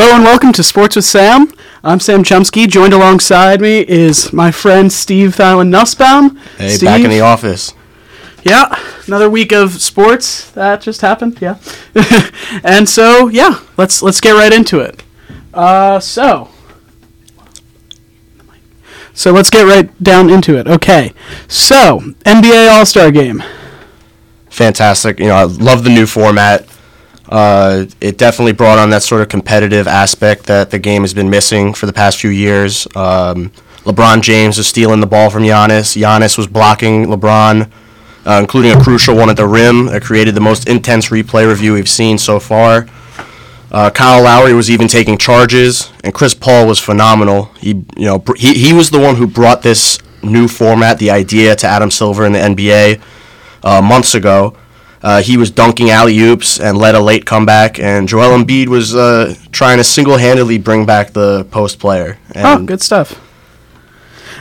Hello and welcome to Sports with Sam. I'm Sam Chumsky. Joined alongside me is my friend Steve Thalen Nussbaum. Hey, Steve, back in the office. Yeah, another week of sports that just happened. Yeah, and so yeah, let's let's get right into it. Uh, so. So let's get right down into it. Okay, so NBA All Star Game. Fantastic. You know, I love the new format. Uh, it definitely brought on that sort of competitive aspect that the game has been missing for the past few years. Um, LeBron James was stealing the ball from Giannis. Giannis was blocking LeBron, uh, including a crucial one at the rim that created the most intense replay review we've seen so far. Uh, Kyle Lowry was even taking charges, and Chris Paul was phenomenal. He, you know, he, he was the one who brought this new format, the idea to Adam Silver in the NBA uh, months ago. Uh, he was dunking alley oops and led a late comeback, and Joel Embiid was uh, trying to single handedly bring back the post player. And Oh, good stuff.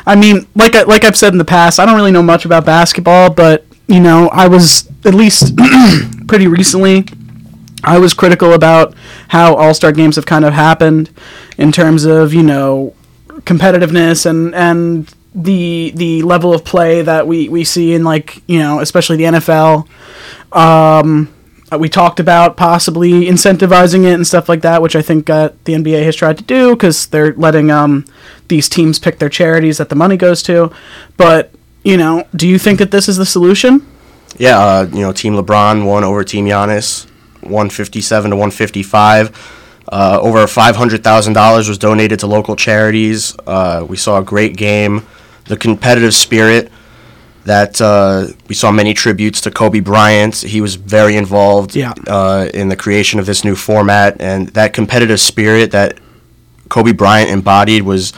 I mean, like I, like I've said in the past, I don't really know much about basketball, but you know, I was at least pretty recently. I was critical about how All Star games have kind of happened in terms of you know competitiveness and and the the level of play that we we see in like you know especially the NFL. Um, we talked about possibly incentivizing it and stuff like that, which I think uh, the NBA has tried to do because they're letting um, these teams pick their charities that the money goes to. But you know, do you think that this is the solution? Yeah, uh, you know, Team LeBron won over Team Giannis, 157 to 155. Uh, over $500,000 was donated to local charities. Uh, we saw a great game. The competitive spirit that uh, we saw many tributes to Kobe Bryant. He was very involved Yeah. uh, in the creation of this new format, and that competitive spirit that Kobe Bryant embodied was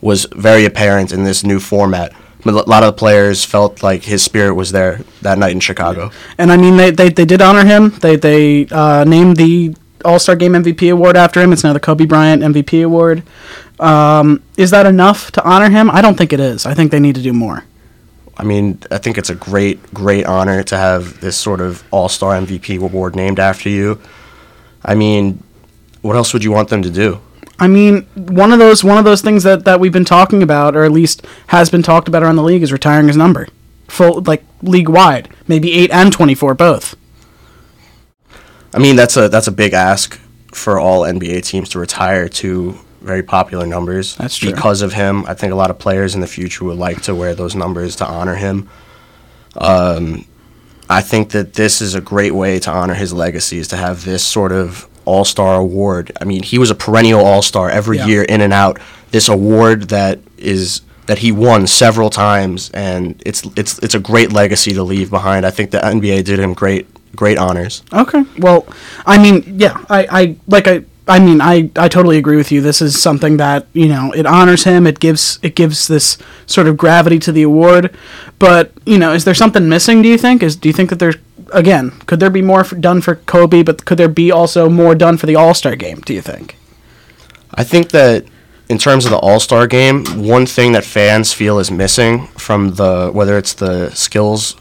was very apparent in this new format. A lot of the players felt like his spirit was there that night in Chicago. And I mean, they, they, they did honor him. They they uh, named the All Star Game MVP award after him. It's now the Kobe Bryant MVP award. Um, is that enough to honor him? I don't think it is. I think they need to do more. I mean, I think it's a great, great honor to have this sort of All Star MVP award named after you. I mean, what else would you want them to do? I mean, one of those one of those things that, that we've been talking about, or at least has been talked about around the league, is retiring his number, full like league wide, maybe eight and twenty four both. I mean, that's a that's a big ask for all NBA teams to retire two very popular numbers. That's true. Because of him, I think a lot of players in the future would like to wear those numbers to honor him. Um, I think that this is a great way to honor his legacy is to have this sort of All Star award. I mean, he was a perennial All Star every Yeah. year, in and out. This award that is that he won several times, and it's it's it's a great legacy to leave behind. I think the NBA did him great great honors. Okay. Well, I mean, yeah, I, I like I I mean, I, I totally agree with you. This is something that, you know, it honors him. It gives it gives this sort of gravity to the award. But, you know, is there something missing, do you think? Is do you think that there's again, could there be more f done for Kobe, but could there be also more done for the All-Star game, do you think? I think that in terms of the All Star game, one thing that fans feel is missing from the whether it's the skills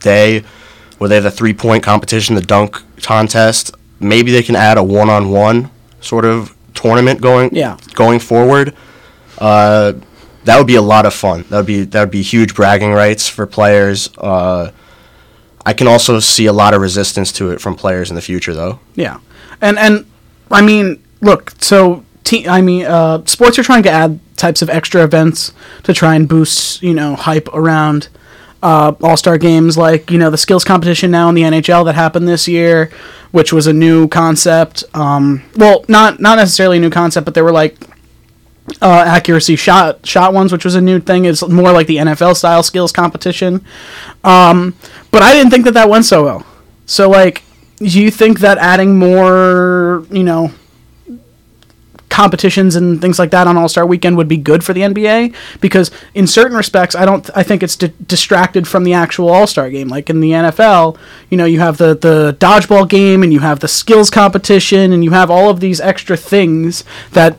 day, where they have the three point competition, the dunk contest, maybe they can add a one on one sort of tournament going Yeah. going forward. Uh, that would be a lot of fun. That would be that would be huge bragging rights for players. Uh, I can also see a lot of resistance to it from players in the future, though. Yeah, and and I mean, look, so te- I mean, uh, sports are trying to add types of extra events to try and boost, you know, hype around uh, All Star games, like you know the skills competition now in the NHL that happened this year, which was a new concept. Um, well, not not necessarily a new concept, but there were like uh, accuracy shot shot ones, which was a new thing. It's more like the NFL style skills competition. Um, but I didn't think that that went so well. So like, do you think that adding more, you know, competitions and things like that on All Star Weekend would be good for the NBA? Because in certain respects, I don't. I think it's di- distracted from the actual All Star game. Like in the NFL, you know, you have the the dodgeball game and you have the skills competition and you have all of these extra things that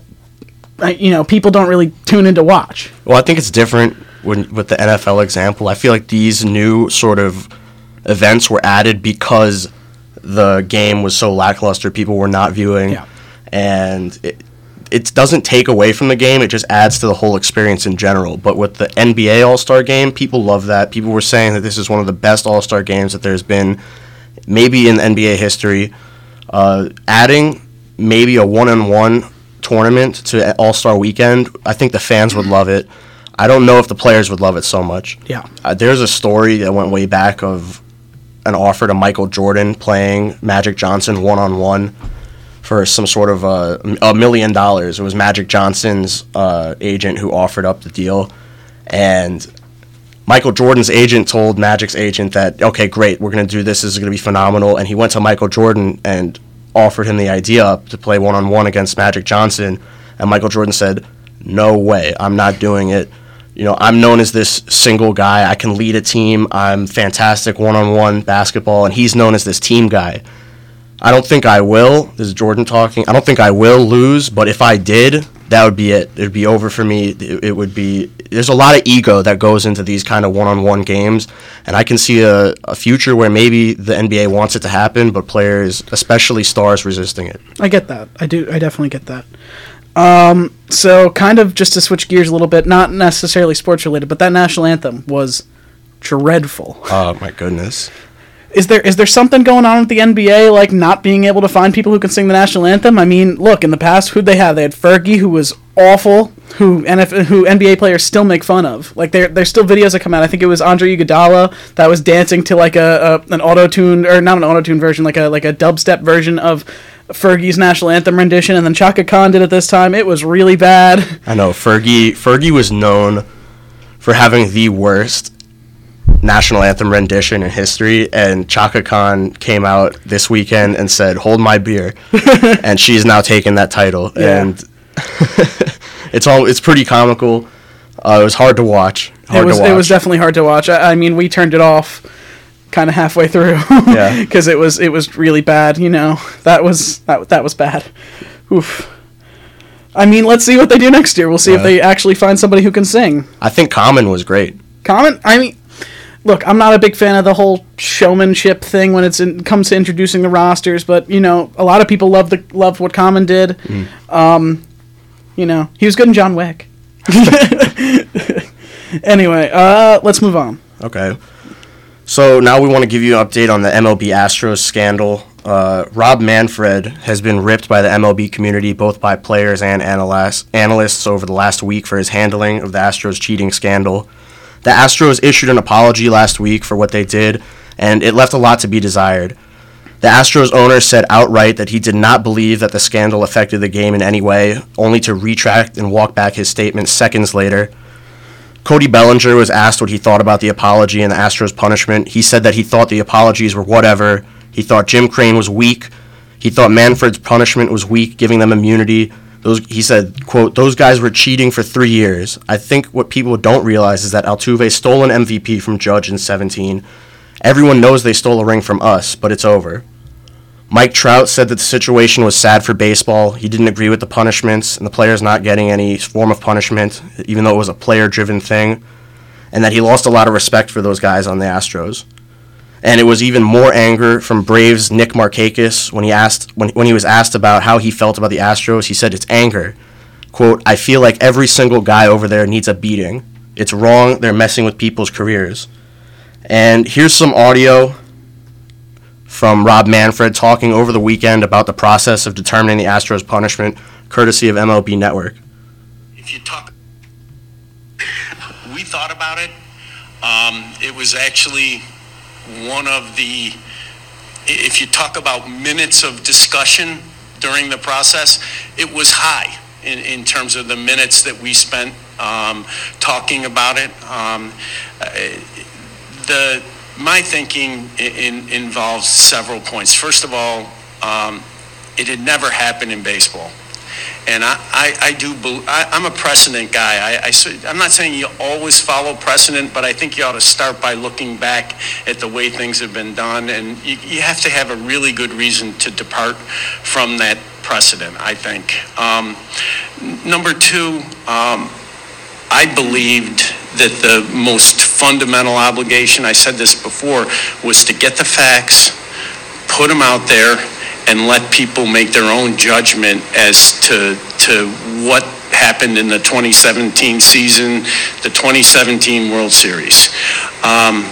uh, you know people don't really tune in to watch. Well, I think it's different when, with the NFL example. I feel like these new sort of events were added because the game was so lackluster. People were not viewing. Yeah. and it, it doesn't take away from the game. It just adds to the whole experience in general. But with the NBA All Star Game, people love that. People were saying that this is one of the best All Star games that there's been, maybe in NBA history. Uh, adding maybe a one on one tournament to All Star Weekend, I think the fans would love it. I don't know if the players would love it so much. Yeah. Uh, there's a story that went way back of an offer to Michael Jordan playing Magic Johnson one on one for some sort of uh, a million dollars. It was Magic Johnson's uh, agent who offered up the deal, and Michael Jordan's agent told Magic's agent that okay, great, we're going to do this. This is going to be phenomenal. And he went to Michael Jordan and offered him the idea to play one on one against Magic Johnson, and Michael Jordan said, "No way, I'm not doing it." You know, I'm known as this single guy. I can lead a team. I'm fantastic one on one basketball, and he's known as this team guy. I don't think I will. This is Jordan talking. I don't think I will lose, but if I did, that would be it. It'd be over for me. It, it would be. There's a lot of ego that goes into these kind of one-on-one games, and I can see a, a future where maybe the NBA wants it to happen, but players, especially stars, resisting it. I get that. I do. I definitely get that. Um, so kind of just to switch gears a little bit, not necessarily sports related, but that national anthem was dreadful. Oh my goodness. Is there is there something going on with the NBA like not being able to find people who can sing the national anthem? I mean, look, in the past who'd they have? They had Fergie who was awful, who who NBA players still make fun of. Like there there's still videos that come out. I think it was Andre Iguodala that was dancing to like a, a an auto tune or not an auto tune version, like a like a dubstep version of Fergie's national anthem rendition, and then Chaka Khan did it this time. It was really bad. I know Fergie. Fergie was known for having the worst national anthem rendition in history, and Chaka Khan came out this weekend and said, "Hold my beer," and she's now taken that title, Yeah. and it's all it's pretty comical. Uh, it was hard to watch. Hard it was to watch. it was definitely hard to watch. I, I mean, we turned it off kind of halfway through. Yeah. because it was it was really bad. You know, that was that that was bad. Oof. I mean, let's see what they do next year. We'll see if they actually find somebody who can sing. I think Common was great. Common. I mean, look, I'm not a big fan of the whole showmanship thing when it's in, comes to introducing the rosters, but you know, a lot of people love the loved what Common did. Mm-hmm. Um, you know, he was good in John Wick. anyway, uh, let's move on. Okay. So now we want to give you an update on the MLB Astros scandal. Uh, Rob Manfred has been ripped by the MLB community, both by players and analysts, analysts over the last week for his handling of the Astros cheating scandal. The Astros issued an apology last week for what they did, and it left a lot to be desired. The Astros owner said outright that he did not believe that the scandal affected the game in any way, only to retract and walk back his statement seconds later. Cody Bellinger was asked what he thought about the apology and the Astros punishment. He said that he thought the apologies were whatever. He thought Jim Crane was weak. He thought Manfred's punishment was weak, giving them immunity. Those he said, quote, those guys were cheating for three years. I think what people don't realize is that Altuve stole an MVP from Judge in 17. Everyone knows they stole a ring from us, but it's over. Mike Trout said that the situation was sad for baseball. He didn't agree with the punishments and the players not getting any form of punishment, even though it was a player driven thing, and that he lost a lot of respect for those guys on the Astros. And it was even more anger from Braves Nick Markakis when he asked when, when he was asked about how he felt about the Astros. He said it's anger. Quote, I feel like every single guy over there needs a beating. It's wrong, they're messing with people's careers. And here's some audio from Rob Manfred talking over the weekend about the process of determining the Astros punishment, courtesy of MLB Network. if you talk, we thought about it. Um, it was actually one of the, if you talk about minutes of discussion during the process, it was high in, in terms of the minutes that we spent um, talking about it. Um, uh, the, my thinking in, involves several points. First of all, um, it had never happened in baseball. And I, I, I do, I, I'm a precedent guy. I'm not saying you always follow precedent, but I think you ought to start by looking back at the way things have been done. And you, you have to have a really good reason to depart from that precedent, I think. Um, number two, um, I believed that the most fundamental obligation, I said this before, was to get the facts, put them out there, and let people make their own judgment as to, to what happened in the 2017 season, the 2017 World Series. Um,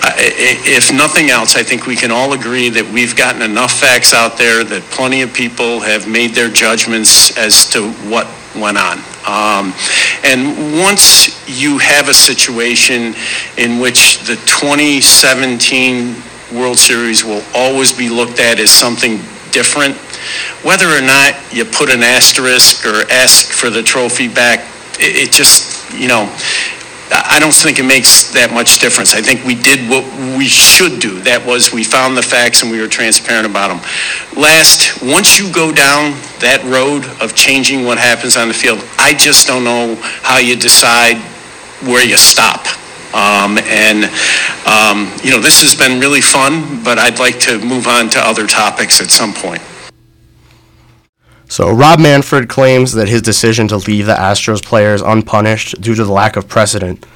If nothing else, I think we can all agree that we've gotten enough facts out there that plenty of people have made their judgments as to what went on. Um, And once you have a situation in which the 2017 World Series will always be looked at as something different, whether or not you put an asterisk or ask for the trophy back, it, it just, you know, I I don't think it makes that much difference. I think we did what we should do. That was, we found the facts and we were transparent about them. Last, once you go down that road of changing what happens on the field, I just don't know how you decide where you stop. Um, and, um, you know, this has been really fun, but I'd like to move on to other topics at some point. So Rob Manfred claims that his decision to leave the Astros players unpunished due to the lack of precedent.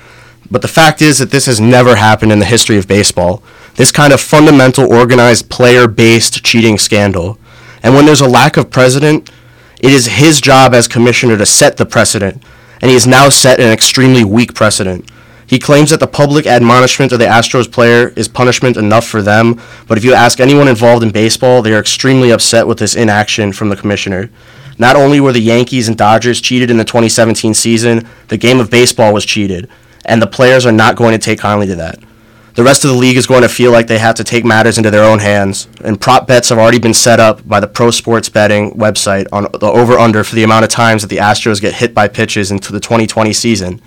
But the fact is that this has never happened in the history of baseball. This kind of fundamental organized player-based cheating scandal. And when there's a lack of precedent, it is his job as commissioner to set the precedent, and he has now set an extremely weak precedent. He claims that the public admonishment of the Astros player is punishment enough for them, but if you ask anyone involved in baseball, they are extremely upset with this inaction from the commissioner. Not only were the Yankees and Dodgers cheated in the 2017 season, the game of baseball was cheated, and the players are not going to take kindly to that. The rest of the league is going to feel like they have to take matters into their own hands, and prop bets have already been set up by the pro sports betting website on the over under for the amount of times that the Astros get hit by pitches into the 2020 season.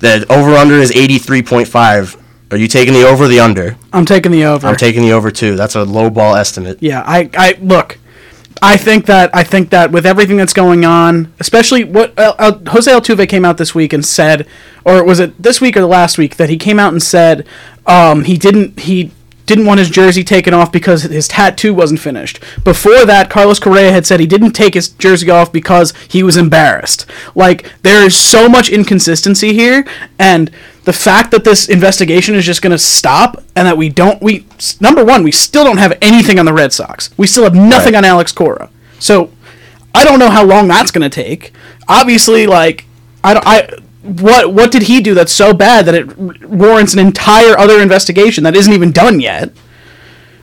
The over under is 83.5. Are you taking the over or the under? I'm taking the over. I'm taking the over too. That's a low ball estimate. Yeah, I, I look. I think that I think that with everything that's going on, especially what uh, uh, Jose Altuve came out this week and said, or was it this week or the last week that he came out and said um, he didn't he didn't want his jersey taken off because his tattoo wasn't finished. Before that, Carlos Correa had said he didn't take his jersey off because he was embarrassed. Like there is so much inconsistency here, and the fact that this investigation is just going to stop and that we don't we number one we still don't have anything on the Red Sox. We still have nothing Right. on Alex Cora. So I don't know how long that's going to take. Obviously, like I don't I. What what did he do that's so bad that it warrants an entire other investigation that isn't even done yet?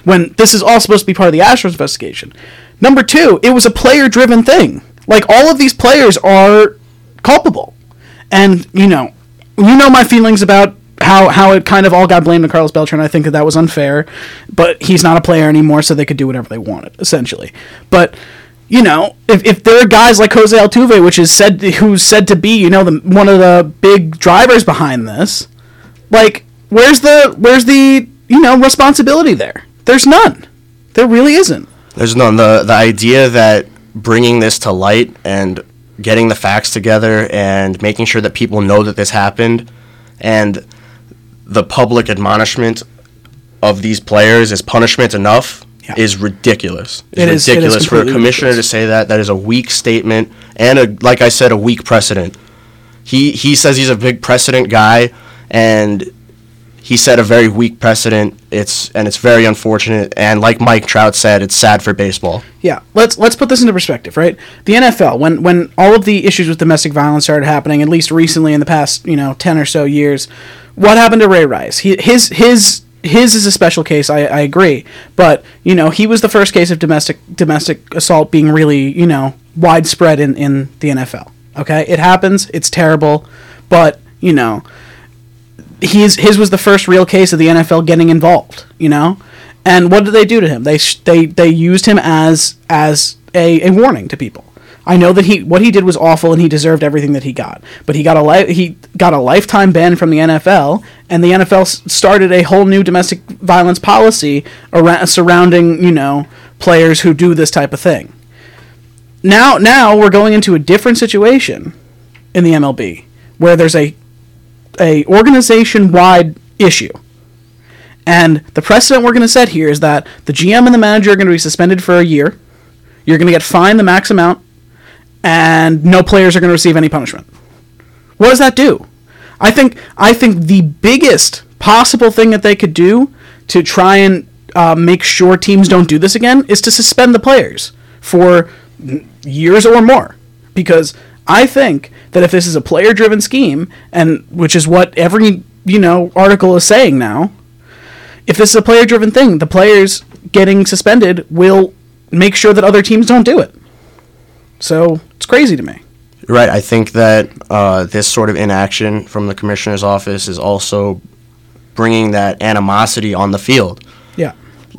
when this is all supposed to be part of the Astros investigation. Number two, it was a player driven thing. Like all of these players are culpable. And, you know, you know my feelings about how, how it kind of all got blamed on Carlos Beltran. I think that that was unfair, but he's not a player anymore, so they could do whatever they wanted, essentially. But, you know, if, if there are guys like Jose Altuve, which is said who's said to be, you know, the, one of the big drivers behind this, like where's the where's the you know responsibility there? There's none. There really isn't. There's none. The the idea that bringing this to light and getting the facts together and making sure that people know that this happened and the public admonishment of these players is punishment enough Yeah. is ridiculous. It's It is- it is ridiculous for a commissioner ridiculous. to say that. That is a weak statement and a like I said a weak precedent. He he says he's a big precedent guy and he set a very weak precedent. It's and it's very unfortunate. And like Mike Trout said, it's sad for baseball. yeah let's let's put this into perspective right the nfl when when all of the issues with domestic violence started happening at least recently in the past you know 10 or so years what happened to ray rice he, his his his is a special case I, I agree but you know he was the first case of domestic domestic assault being really you know widespread in in the nfl okay it happens it's terrible but you know his his was the first real case of the NFL getting involved, you know. And what did they do to him? They sh- they they used him as as a, a warning to people. I know that he what he did was awful and he deserved everything that he got. But he got a li- he got a lifetime ban from the NFL and the NFL started a whole new domestic violence policy around surrounding, you know, players who do this type of thing. Now now we're going into a different situation in the MLB where there's a a organization wide issue. And the precedent we're going to set here is that the GM and the manager are going to be suspended for a year. You're going to get fined the max amount, and no players are going to receive any punishment. What does that do? I think I think the biggest possible thing that they could do to try and uh, make sure teams don't do this again is to suspend the players for years or more. Because I think that if this is a player driven scheme, and which is what every you know article is saying now, if this is a player driven thing, the players getting suspended will make sure that other teams don't do it. So crazy to me. Right. I think that uh, this sort of inaction from the commissioner's office is also bringing that animosity on the field. Yeah.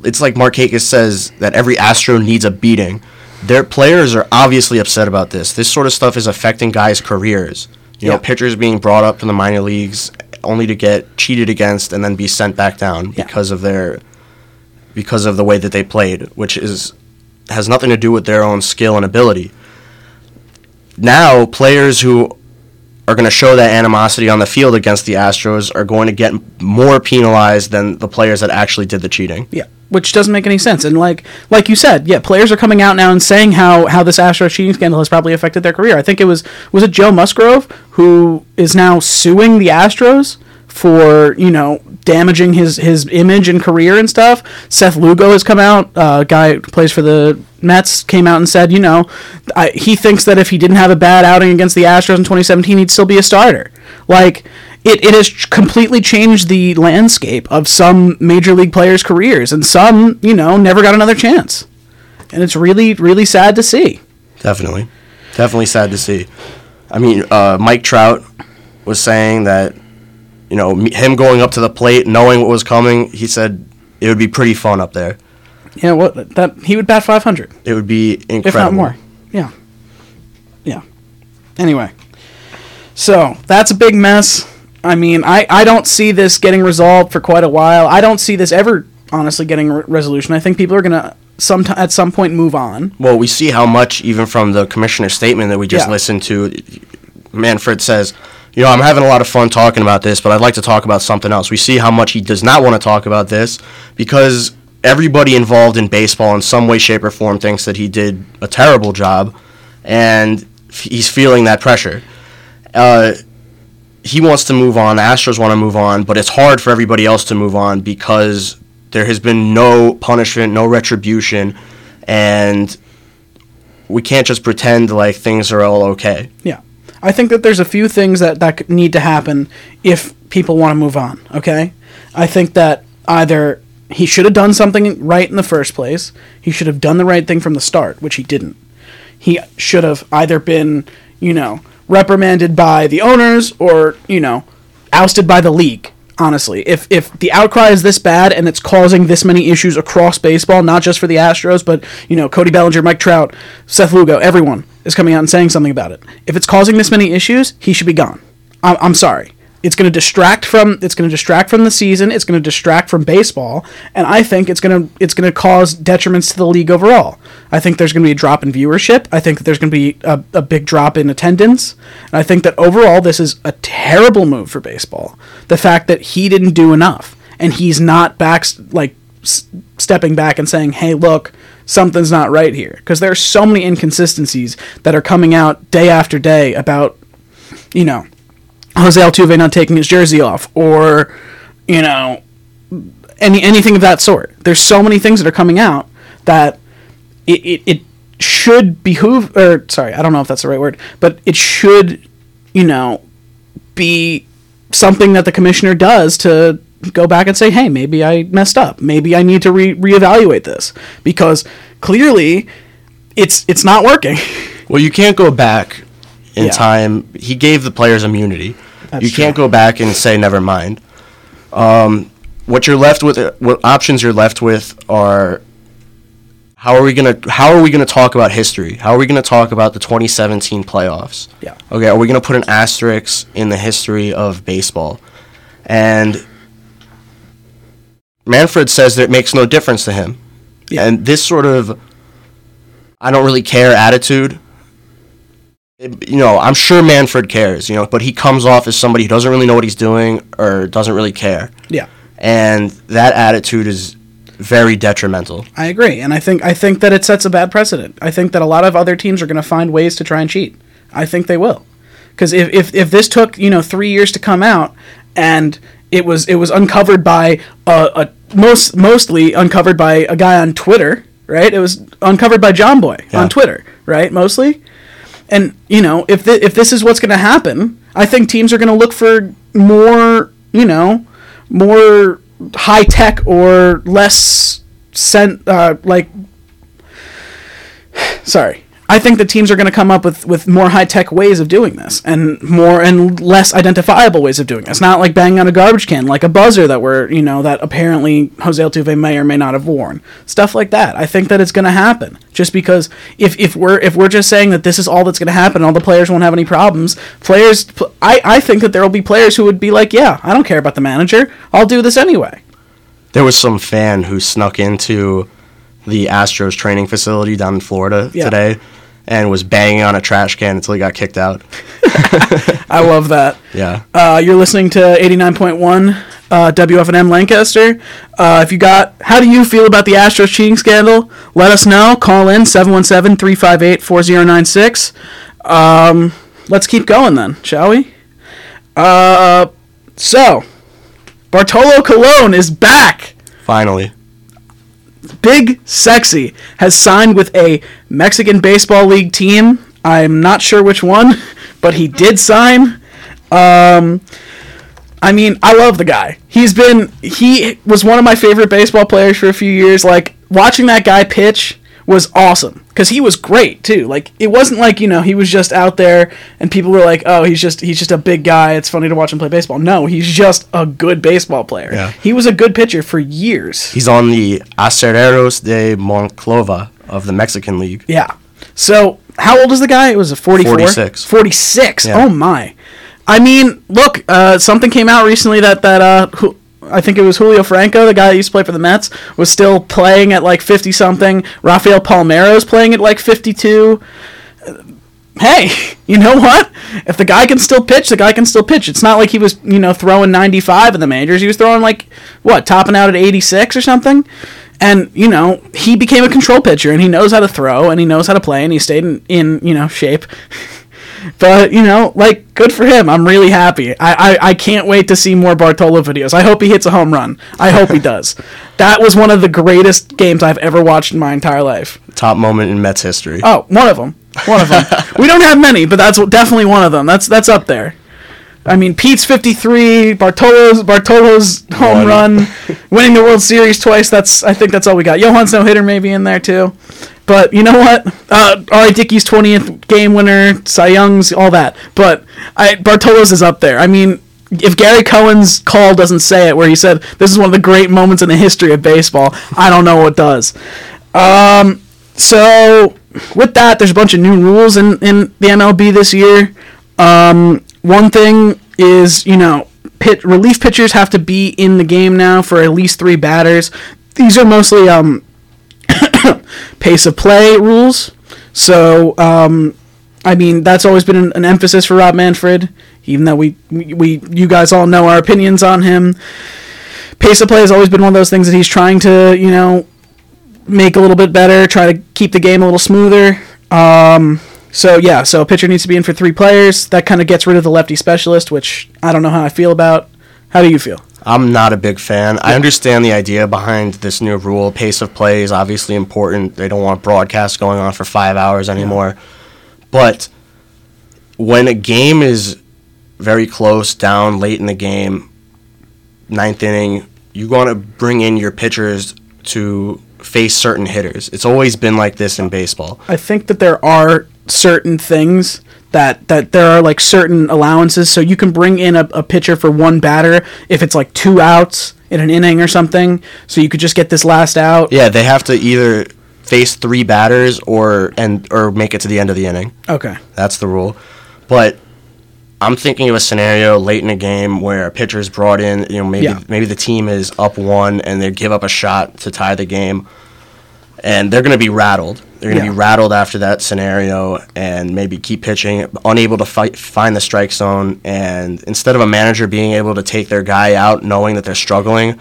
It's like Markakis says that every Astro needs a beating. Their players are obviously upset about this. This sort of stuff is affecting guys' careers. You know, pitchers being brought up from the minor leagues only to get cheated against and then be sent back down Yeah. because of their because of the way that they played, which is has nothing to do with their own skill and ability. Now, players who are going to show that animosity on the field against the Astros are going to get more penalized than the players that actually did the cheating. Yeah, which doesn't make any sense. And like like you said, yeah, players are coming out now and saying how how this Astros cheating scandal has probably affected their career. I think it was was it Joe Musgrove who is now suing the Astros for you know damaging his his image and career and stuff. Seth Lugo has come out, uh, guy plays for the Mets, came out and said, you know, I, he thinks that if he didn't have a bad outing against the Astros in 2017, he'd still be a starter. Like it, it has completely changed the landscape of some major league players' careers, and some, you know, never got another chance. And it's really, really sad to see. Definitely. Definitely sad to see. I mean, uh, Mike Trout was saying that, you know, him going up to the plate, knowing what was coming, he said it would be pretty fun up there. Yeah, what that he would bat 500, It would be incredible. if not more. Yeah, yeah. Anyway, so that's a big mess. I mean, I, I don't see this getting resolved for quite a while. I don't see this ever honestly getting re- resolution. I think people are gonna some at some point move on. Well, we see how much, even from the commissioner's statement that we just Yeah. listened to, Manfred says, you know, I'm having a lot of fun talking about this, but I'd like to talk about something else. We see how much he does not want to talk about this because everybody involved in baseball in some way, shape, or form thinks that he did a terrible job, and f- he's feeling that pressure. Uh, he wants to move on. The Astros want to move on, but it's hard for everybody else to move on because there has been no punishment, no retribution, and we can't just pretend like things are all okay. Yeah. I think that there's a few things that, that need to happen if people want to move on, okay? I think that either he should have done something right in the first place, he should have done the right thing from the start, which he didn't. He should have either been, you know, reprimanded by the owners or, you know, ousted by the league. Honestly, if if the outcry is this bad and it's causing this many issues across baseball, not just for the Astros, but you know Cody Bellinger, Mike Trout, Seth Lugo, everyone is coming out and saying something about it. If it's causing this many issues, he should be gone. I'm, I'm sorry. It's going to distract from it's going to distract from the season. It's going to distract from baseball, and I think it's going to it's going to cause detriments to the league overall. I think there's going to be a drop in viewership. I think that there's going to be a, a big drop in attendance, and I think that overall this is a terrible move for baseball. The fact that he didn't do enough, and he's not back like s- stepping back and saying, "Hey, look, something's not right here," because there are so many inconsistencies that are coming out day after day about you know Jose Altuve not taking his jersey off, or you know, any anything of that sort. There's so many things that are coming out that it, it, it should behoove, or sorry, I don't know if that's the right word, but it should, you know, be something that the commissioner does to go back and say, hey, maybe I messed up. Maybe I need to re- reevaluate this because clearly it's it's not working. Well, you can't go back in Yeah. time. He gave the players immunity. That's you can't true. go back and say never mind. Um, what you're left with, what options you're left with are how are we gonna how are we gonna talk about history? How are we gonna talk about the 2017 playoffs? Yeah. Okay, are we gonna put an asterisk in the history of baseball? And Manfred says that it makes no difference to him. Yeah. And this sort of I don't really care attitude. It- you know, I'm sure Manfred cares, you know, but he comes off as somebody who doesn't really know what he's doing or doesn't really care. Yeah. And that attitude is very detrimental. I agree, and I think I think that it sets a bad precedent. I think that a lot of other teams are going to find ways to try and cheat. I think they will, because if, if if this took you know three years to come out, and it was it was uncovered by a, a most mostly uncovered by a guy on Twitter, right? It was uncovered by Jomboy Yeah. on Twitter, right? Mostly. And you know, if thi- if this is what's going to happen, I think teams are going to look for more, you know, more high tech or less sent uh, like. Sorry. I think the teams are going to come up with, with more high tech ways of doing this, and more and less identifiable ways of doing this. Not like banging on a garbage can, like a buzzer that we're you know that apparently Jose Altuve may or may not have worn. Stuff like that. I think that it's going to happen just because if, if we're if we're just saying that this is all that's going to happen, all the players won't have any problems. Players, I I think that there will be players who would be like, yeah, I don't care about the manager. I'll do this anyway. There was some fan who snuck into the Astros training facility down in Florida Yeah. today and was banging on a trash can until he got kicked out. I love that. Yeah. Uh, you're listening to 89.1 uh, WFNM Lancaster. Uh, if you got, how do you feel about the Astros cheating scandal? Let us know. Call in 717 358 4096. Um, Let's keep going then, shall we? Uh, so, Bartolo Colon is back. Finally. Big Sexy has signed with a Mexican Baseball League team. I'm not sure which one, but he did sign. Um, I mean, I love the guy. He's been he was one of my favorite baseball players for a few years. Like watching that guy pitch was awesome because he was great too. Like it wasn't like you know he was just out there and people were like, oh, he's just he's just a big guy. It's funny to watch him play baseball. No, he's just a good baseball player. Yeah. He was a good pitcher for years. He's on the Acereros de Monclova of the Mexican League. Yeah. So, how old is the guy? It was a 44? 46. 46. Yeah. Oh my. I mean, look, uh, something came out recently that that uh I think it was Julio Franco, the guy that used to play for the Mets, was still playing at like 50 something. Rafael Palmeiro's playing at like 52. Uh, Hey, you know what? If the guy can still pitch, the guy can still pitch. It's not like he was, you know, throwing 95 in the majors. He was throwing like what, topping out at 86 or something. And, you know, he became a control pitcher and he knows how to throw and he knows how to play and he stayed in, in you know, shape. But you know, like, good for him. I'm really happy. I, I, I can't wait to see more Bartolo videos. I hope he hits a home run. I hope he does. That was one of the greatest games I've ever watched in my entire life. Top moment in Mets history. Oh, one of them. One of them. we don't have many, but that's definitely one of them. That's that's up there. I mean, Pete's 53, Bartolo's Bartolo's home One. run, winning the World Series twice. That's I think that's all we got. Johan's no hitter maybe in there too. But you know what? Uh, right, Dickey's 20th game winner, Cy Young's, all that. But I, Bartolo's is up there. I mean, if Gary Cohen's call doesn't say it, where he said this is one of the great moments in the history of baseball, I don't know what does. Um, so with that, there's a bunch of new rules in, in the MLB this year. Um, one thing is, you know, pit relief pitchers have to be in the game now for at least three batters. These are mostly um, pace of play rules. So, um, I mean, that's always been an, an emphasis for Rob Manfred. Even though we, we, you guys all know our opinions on him. Pace of play has always been one of those things that he's trying to, you know, make a little bit better, try to keep the game a little smoother. Um, so yeah, so a pitcher needs to be in for three players. That kind of gets rid of the lefty specialist, which I don't know how I feel about. How do you feel? I'm not a big fan. I understand the idea behind this new rule. Pace of play is obviously important. They don't want broadcasts going on for five hours anymore. But when a game is very close, down late in the game, ninth inning, you want to bring in your pitchers to face certain hitters. It's always been like this in baseball. I think that there are certain things that that there are like certain allowances, so you can bring in a, a pitcher for one batter if it's like two outs in an inning or something. So you could just get this last out. Yeah, they have to either face three batters or and or make it to the end of the inning. Okay. That's the rule. But I'm thinking of a scenario late in a game where a pitcher's brought in, you know, maybe Yeah. maybe the team is up one and they give up a shot to tie the game. And they're going to be rattled. They're going to Yeah. be rattled after that scenario and maybe keep pitching, unable to fight, find the strike zone. And instead of a manager being able to take their guy out knowing that they're struggling,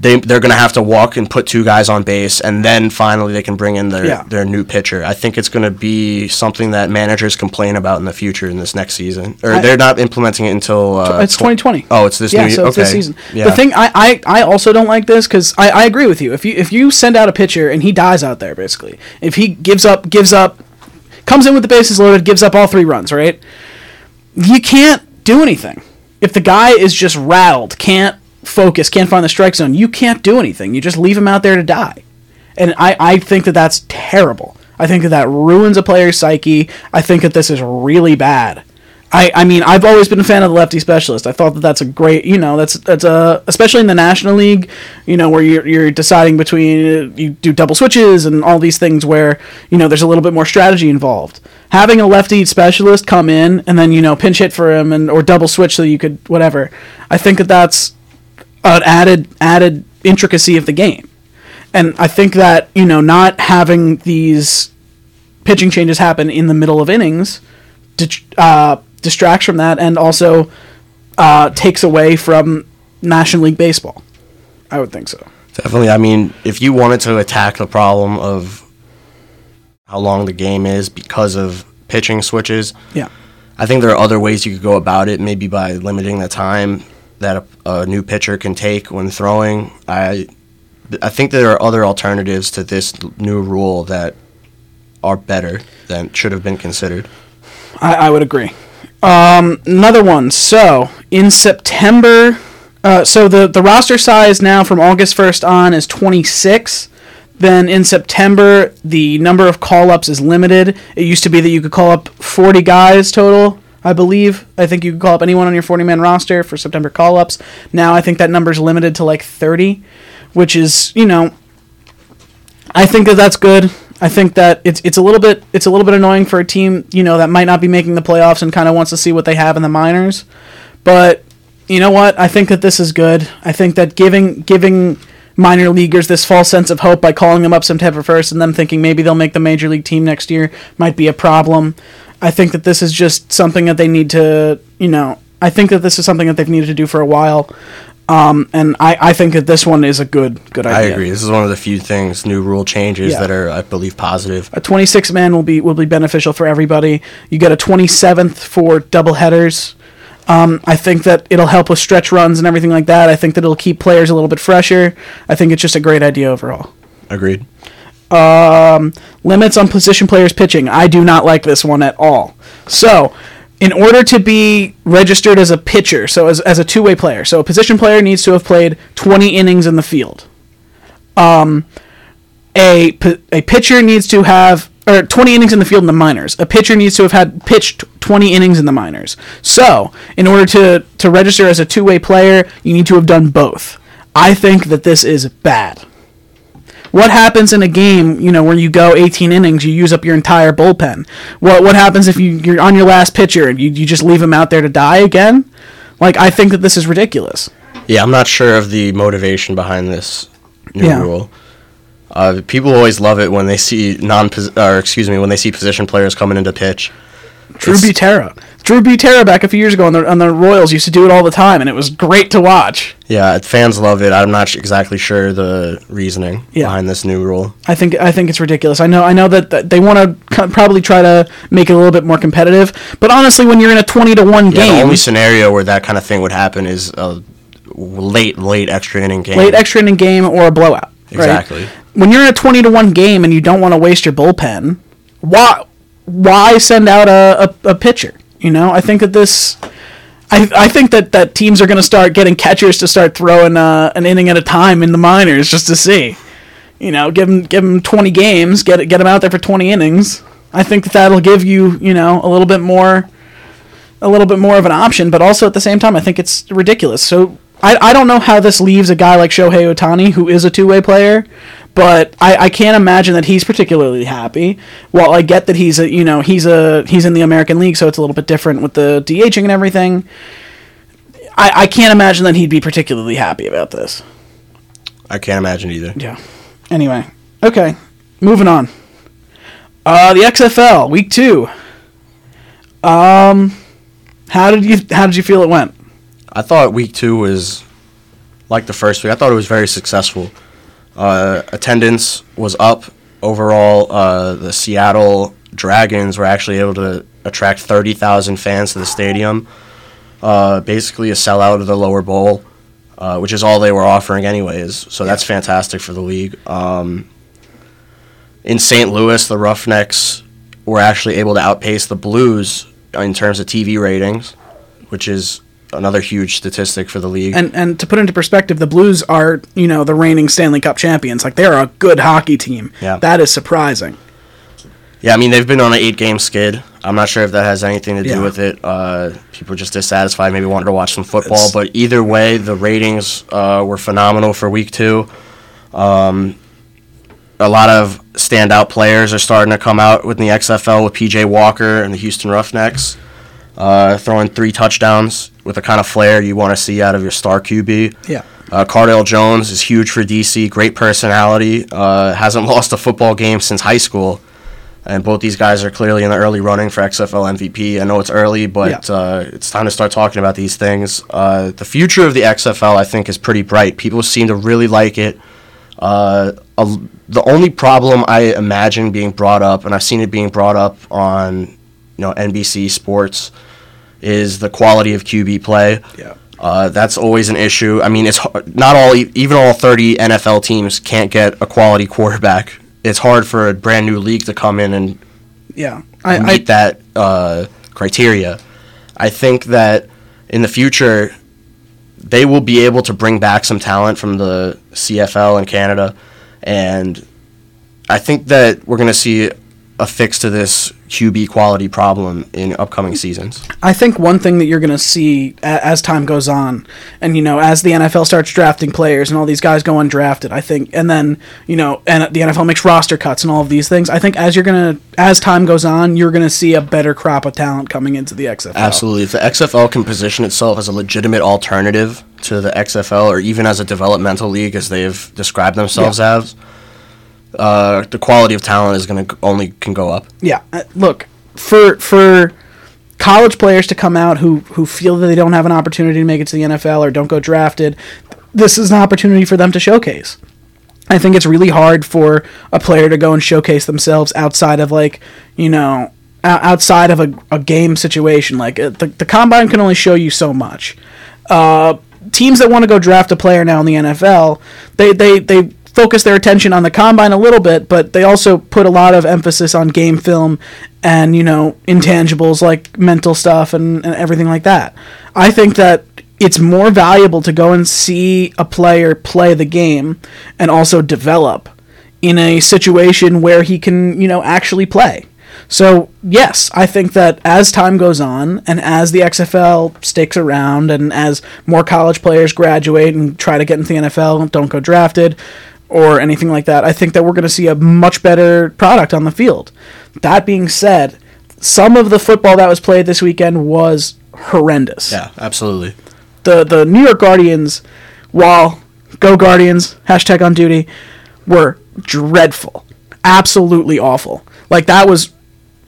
they they're gonna have to walk and put two guys on base, and then finally they can bring in their Yeah. their new pitcher. I think it's gonna be something that managers complain about in the future in this next season, or I- they're not implementing it until uh, it's 2020. Oh, it's this yeah, new so it's this okay. season. Yeah. The thing I, I, I also don't like this because I, I agree with you. If you if you send out a pitcher and he dies out there, basically, if he gives up gives up, comes in with the bases loaded, gives up all three runs, right? You can't do anything. If the guy is just rattled, can't focus, can't find the strike zone, you can't do anything. You just leave him out there to die. And I, I think that that's terrible. I think that that ruins a player's psyche. I think that this is really bad. I, I mean, I've always been a fan of the lefty specialist. I thought that that's a great, you know, that's that's a especially in the National League, you know, where you're you're deciding between uh, you do double switches and all these things where you know there's a little bit more strategy involved. Having a lefty specialist come in and then you know pinch hit for him and or double switch so you could whatever. I think that that's an added added intricacy of the game. And I think that, you know, not having these pitching changes happen in the middle of innings uh, distracts from that and also uh, takes away from National League Baseball. I would think so. Definitely. I mean, if you wanted to attack the problem of how long the game is because of pitching switches, Yeah. I think there are other ways you could go about it. Maybe by limiting the time that a, a new pitcher can take when throwing. I, I think there are other alternatives to this new rule that are better than should have been considered. I, I would agree. Um, another one. So in September, uh, so the the roster size now from August first on is twenty six. Then in September, the number of call ups is limited. It used to be that you could call up forty guys total. I believe. I think you can call up anyone on your forty man roster for September call ups. Now I think that number is limited to like thirty, which is you know I think that that's good. I think that it's it's a little bit it's a little bit annoying for a team you know that might not be making the playoffs and kind of wants to see what they have in the minors, but you know what? I think that this is good. I think that giving giving minor leaguers this false sense of hope by calling them up September first and them thinking maybe they'll make the major league team next year might be a problem. I think that this is just something that they need to you know I think that this is something that they've needed to do for a while. Um, and I, I think that this one is a good good idea. I agree. This is one of the few things, new rule changes Yeah. that are, I believe, positive. a 26 man will be will be beneficial for everybody. You get a 27th for double headers. Um, I think that it'll help with stretch runs and everything like that. I think that it'll keep players a little bit fresher. I think it's just a great idea overall. Agreed. Limits on position players pitching. I do not like this one at all. So, in order to be registered as a pitcher, so as, as a two way player, so a position player needs to have played 20 innings in the field. Um, a, a pitcher needs to have or 20 innings in the field in the minors. A pitcher needs to have had pitched 20 innings in the minors. So, in order to, to register as a two way player, you need to have done both. I think that this is bad. What happens in a game, you know, where you go 18 innings, you use up your entire bullpen? What what happens if you, you're on your last pitcher and you, you just leave him out there to die again? Like, I think that this is ridiculous. Yeah, I'm not sure of the motivation behind this new Yeah. rule. Uh, people always love it when they see non, or excuse me, when they see position players coming into pitch. Drew It's- Butera. Drew Butera back a few years ago on the on the Royals used to do it all the time, and it was great to watch. Yeah, fans love it. I'm not exactly sure the reasoning Yeah. behind this new rule. I think I think it's ridiculous. I know I know that, that they want to probably try to make it a little bit more competitive, but honestly, when you're in a twenty to one Yeah, game, the only scenario where that kind of thing would happen is a late, late extra inning game. late extra inning game or a blowout. right? Exactly. When you're in a twenty to one game and you don't want to waste your bullpen, why why send out a, a, a pitcher? You know, I think that this. I, I think that, that teams are going to start getting catchers to start throwing uh, an inning at a time in the minors just to see. You know, give them give them twenty games, get get them out there for twenty innings. I think that that'll give you you know a little bit more, a little bit more of an option. But also at the same time, I think it's ridiculous. So I, I don't know how this leaves a guy like Shohei Ohtani, who is a two way player, but I, I can't imagine that he's particularly happy. While I get that he's a you know he's a he's in the American League, so it's a little bit different with the DHing and everything. I, I can't imagine that he'd be particularly happy about this. I can't imagine either. Yeah. Anyway, okay, moving on. Uh, the XFL week two. Um, how did you how did you feel it went? I thought week two was like the first week. I thought it was very successful. Uh, attendance was up overall. Uh, the Seattle Dragons were actually able to attract 30,000 fans to the stadium. Uh, basically, a sellout of the lower bowl, uh, which is all they were offering, anyways. So that's fantastic for the league. Um, in St. Louis, the Roughnecks were actually able to outpace the Blues in terms of TV ratings, which is another huge statistic for the league. And and to put into perspective, the Blues are you know the reigning Stanley Cup champions. Like they're a good hockey team. Yeah. that is surprising. Yeah, I mean they've been on an eight-game skid. I'm not sure if that has anything to do Yeah. with it. Uh, people just dissatisfied, maybe wanted to watch some football. It's- but either way, the ratings uh, were phenomenal for week two. Um, a lot of standout players are starting to come out with the XFL with PJ Walker and the Houston Roughnecks, uh, throwing three touchdowns with the kind of flair you want to see out of your star QB. Yeah. Uh, Cardale Jones is huge for DC. Great personality. Uh, hasn't lost a football game since high school. And both these guys are clearly in the early running for XFL MVP. I know it's early, but Yeah. uh, it's time to start talking about these things. Uh, the future of the XFL, I think, is pretty bright. People seem to really like it. Uh, a, the only problem I imagine being brought up, and I've seen it being brought up on, you know, NBC Sports, is the quality of QB play. Yeah. Uh, that's always an issue. I mean, it's hard, not all, even all 30 NFL teams can't get a quality quarterback. It's hard for a brand new league to come in and Yeah, I, meet I that uh, criteria. I think that in the future, they will be able to bring back some talent from the CFL in Canada, and I think that we're going to see a fix to this QB quality problem in upcoming seasons. I think one thing that you're going to see a- as time goes on, and you know, as the NFL starts drafting players and all these guys go undrafted, I think, and then you know, and the NFL makes roster cuts and all of these things. I think as you're gonna, as time goes on, you're going to see a better crop of talent coming into the XFL. Absolutely. If the XFL can position itself as a legitimate alternative to the XFL or even as a developmental league as they've described themselves as, uh, the quality of talent is going to only can go up. Yeah, uh, look for for college players to come out who who feel that they don't have an opportunity to make it to the NFL or don't go drafted. This is an opportunity for them to showcase. I think it's really hard for a player to go and showcase themselves outside of like you know outside of a, a game situation. Like uh, the the combine can only show you so much. Uh, teams that want to go draft a player now in the NFL, they they they focus their attention on the combine a little bit, but they also put a lot of emphasis on game film and you know intangibles like mental stuff and, and everything like that. I think that it's more valuable to go and see a player play the game and also develop in a situation where he can, you know, actually play. So, yes, I think that as time goes on and as the XFL sticks around and as more college players graduate and try to get into the NFL don't go drafted or anything like that, I think that we're going to see a much better product on the field. That being said, some of the football that was played this weekend was horrendous Yeah, absolutely. the the New York Guardians, while go Guardians hashtag on duty, were dreadful, absolutely awful. Like that was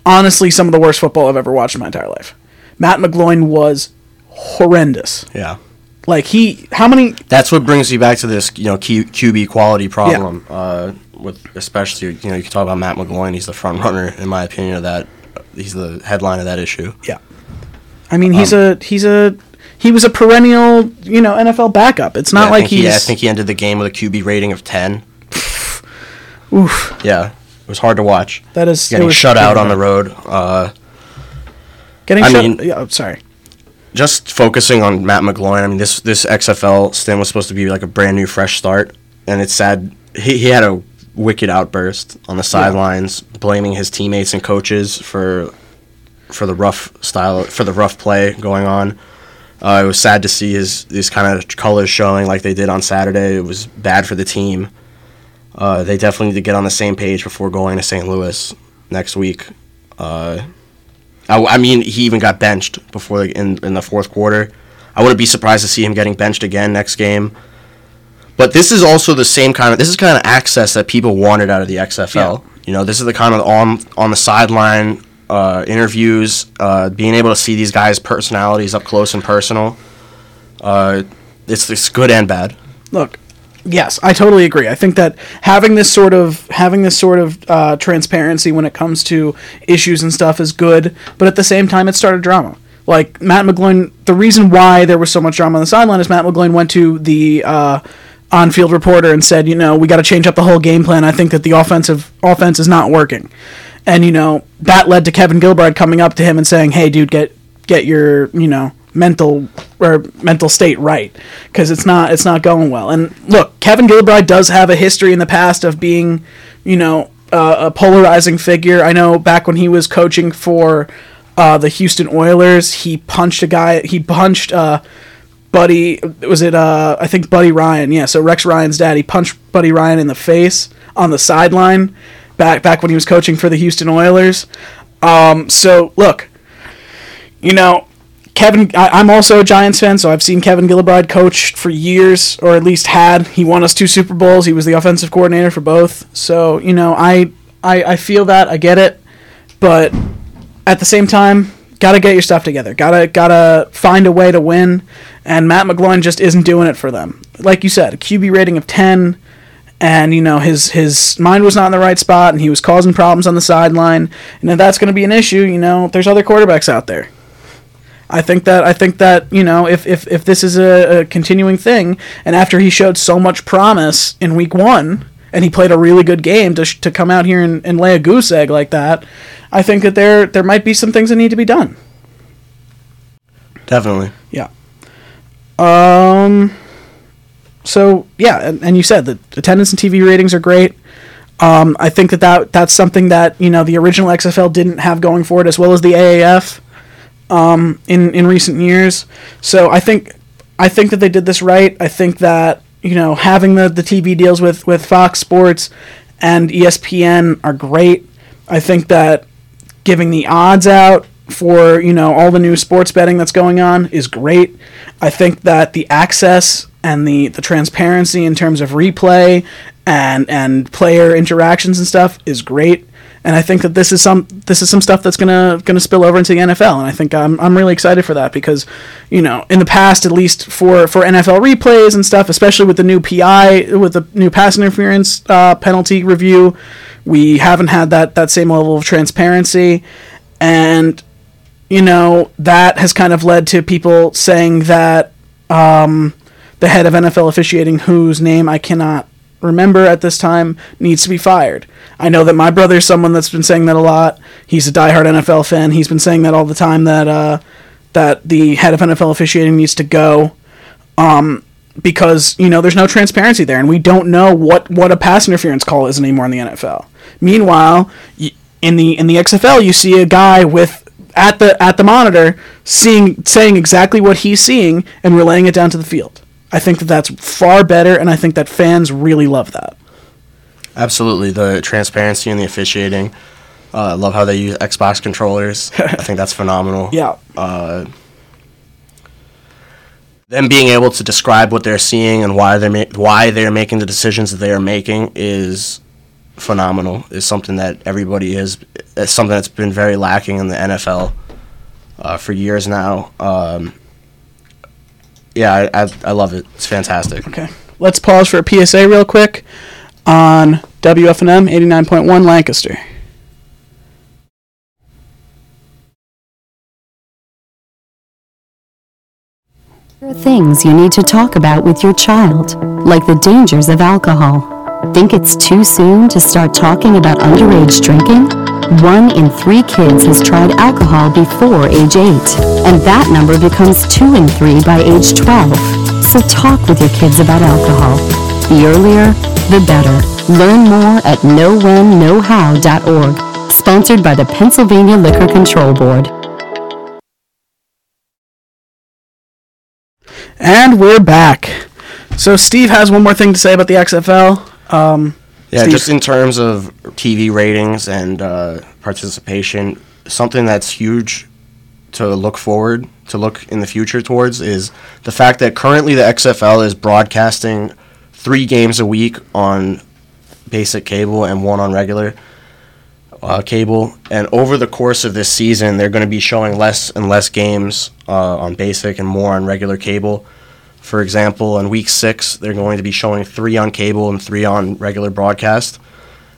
honestly some of the worst football I've ever watched in my entire life. Matt McGloin was horrendous. Yeah. Like he, how many? That's what brings you back to this, you know, Q, QB quality problem. Uh, with especially, you know, you can talk about Matt McGloin. He's the front runner, in my opinion, of that. He's the headline of that issue. Yeah, I mean he's a he's a he was a perennial you know NFL backup. It's not Yeah, like think he, he's I think he ended the game with a QB rating of ten. oof. Yeah, it was hard to watch. That is Getting shut out on the road. Uh, Getting I shut. mean- yeah, oh, sorry. Just focusing on Matt McGloin. I mean, this this XFL stint was supposed to be like a brand new, fresh start, and it's sad. He he had a wicked outburst on the sidelines, blaming his teammates and coaches for for the rough style for the rough play going on. Uh, it was sad to see his these kind of colors showing like they did on Saturday. It was bad for the team. Uh, they definitely need to get on the same page before going to St. Louis next week. Uh, I, I mean, he even got benched before the, in in the fourth quarter. I wouldn't be surprised to see him getting benched again next game. But this is also the same kind of this is kind of access that people wanted out of the XFL. You know, this is the kind of on on the sideline uh, interviews, uh, being able to see these guys' personalities up close and personal. Uh, it's it's good and bad. look, yes, I totally agree. I think that having this sort of having this sort of uh, transparency when it comes to issues and stuff is good, but at the same time, it started drama. Like Matt McGloin, the reason why there was so much drama on the sideline is Matt McGloin went to the uh, on-field reporter and said, you know, we got to change up the whole game plan. I think that the offensive offense is not working, and you know that led to Kevin Gilbride coming up to him and saying, hey, dude, get get your you know mental or mental state right because it's not it's not going well. And look, Kevin Gilbride does have a history in the past of being, you know, uh, a polarizing figure. I know back when he was coaching for uh, the Houston Oilers, he punched a guy. He punched uh, Buddy. Was it? Uh, I think Buddy Ryan. Yeah. So Rex Ryan's dad. He punched Buddy Ryan in the face on the sideline back back when he was coaching for the Houston Oilers. Um, so look, you know, Kevin, I, am also a Giants fan, so I've seen Kevin Gilbride coach for years, or at least had. He won us two Super Bowls. He was the offensive coordinator for both. So you know, I I, I feel that I get it, but at the same time, gotta get your stuff together. Gotta gotta find a way to win. And Matt McGloin just isn't doing it for them. Like you said, a QB rating of ten, and you know his his mind was not in the right spot, and he was causing problems on the sideline. And if that's going to be an issue, you know, there's other quarterbacks out there. I think that I think that you know if if, if this is a, a continuing thing, and after he showed so much promise in week one, and he played a really good game to, to come out here and, and lay a goose egg like that, I think that there there might be some things that need to be done. Definitely. Yeah. Um. So yeah, and, and you said that attendance and TV ratings are great. Um, I think that, that that's something that you know the original XFL didn't have going for it, as well as the AAF um, in in recent years. So I think I think that they did this right. I think that you know having the the TV deals with with Fox Sports and ESPN are great. I think that giving the odds out for you know all the new sports betting that's going on is great. I think that the access and the the transparency in terms of replay and and player interactions and stuff is great and I think that this is some this is some stuff that's gonna gonna spill over into the NFL, and I think I'm I'm really excited for that because, you know, in the past at least for for NFL replays and stuff, especially with the new PI with the new pass interference uh, penalty review, we haven't had that that same level of transparency, and you know that has kind of led to people saying that um, the head of NFL officiating, whose name I cannot remember at this time needs to be fired. I know that my brother's someone that's been saying that a lot. He's a diehard NFL fan. He's been saying that all the time that uh, that the head of NFL officiating needs to go. Um, because you know there's no transparency there, and we don't know what what a pass interference call is anymore in the NFL. Meanwhile, in the in the XFL, you see a guy with at the at the monitor seeing saying exactly what he's seeing and relaying it down to the field. I think that that's far better, and I think that fans really love that. Absolutely, the transparency and the officiating. Uh, I love how they use Xbox controllers. I think that's phenomenal. Yeah. Uh, them being able to describe what they're seeing and why they're ma- why they're making the decisions that they are making is phenomenal. Is something that everybody is. It's something that's been very lacking in the NFL uh, for years now. Um, yeah, I, I, I love it. It's fantastic. Okay. Let's pause for a PSA real quick on WFNM 89.1 Lancaster. There are things you need to talk about with your child, like the dangers of alcohol. Think it's too soon to start talking about underage drinking? One in three kids has tried alcohol before age 8, and that number becomes 2 in 3 by age 12. So talk with your kids about alcohol. The earlier, the better. Learn more at knowwhenknowhow.org. Sponsored by the Pennsylvania Liquor Control Board. And we're back. So Steve has one more thing to say about the XFL. Um, yeah, Steve? just in terms of TV ratings and uh, participation, something that's huge to look forward to look in the future towards is the fact that currently the XFL is broadcasting three games a week on basic cable and one on regular uh, cable. And over the course of this season, they're going to be showing less and less games uh, on basic and more on regular cable. For example, in week six, they're going to be showing three on cable and three on regular broadcast.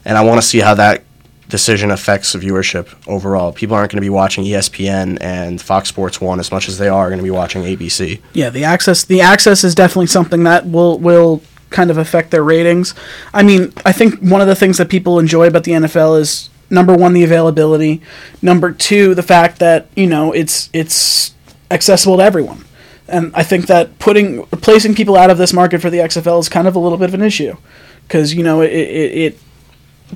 And I want to see how that decision affects viewership overall. People aren't going to be watching ESPN and Fox Sports 1 as much as they are going to be watching ABC. Yeah, the access the access is definitely something that will will kind of affect their ratings. I mean, I think one of the things that people enjoy about the NFL is number one the availability, number two the fact that you know it's it's accessible to everyone, and I think that putting placing people out of this market for the XFL is kind of a little bit of an issue. Because you know it, it, it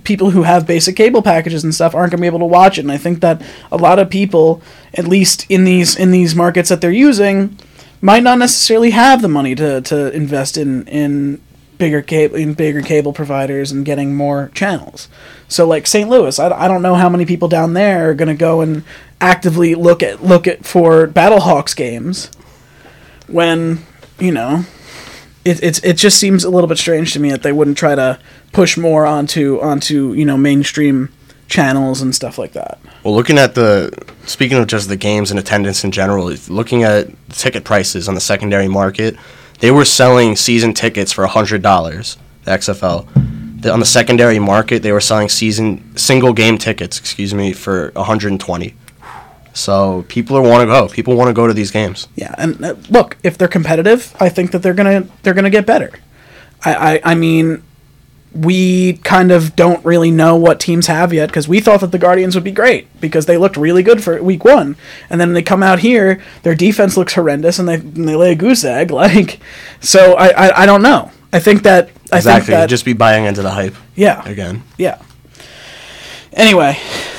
people who have basic cable packages and stuff aren't going to be able to watch it. And i think that a lot of people at least in these in these markets that they're using might not necessarily have the money to, to invest in in bigger cable in bigger cable providers and getting more channels. So like st louis i, I don't know how many people down there are going to go and actively look at look at for battlehawks games when you know it, it's it just seems a little bit strange to me that they wouldn't try to push more onto onto you know mainstream channels and stuff like that. Well, looking at the speaking of just the games and attendance in general, looking at ticket prices on the secondary market, they were selling season tickets for hundred dollars. The XFL, the, on the secondary market, they were selling season single game tickets. Excuse me, for hundred and twenty. So people are want to go. People want to go to these games. Yeah, and uh, look, if they're competitive, I think that they're gonna they're gonna get better. I I, I mean, we kind of don't really know what teams have yet because we thought that the Guardians would be great because they looked really good for week one, and then they come out here, their defense looks horrendous, and they and they lay a goose egg. Like, so I I, I don't know. I think that I Exactly. think that Just be buying into the hype yeah again. yeah. Anyway,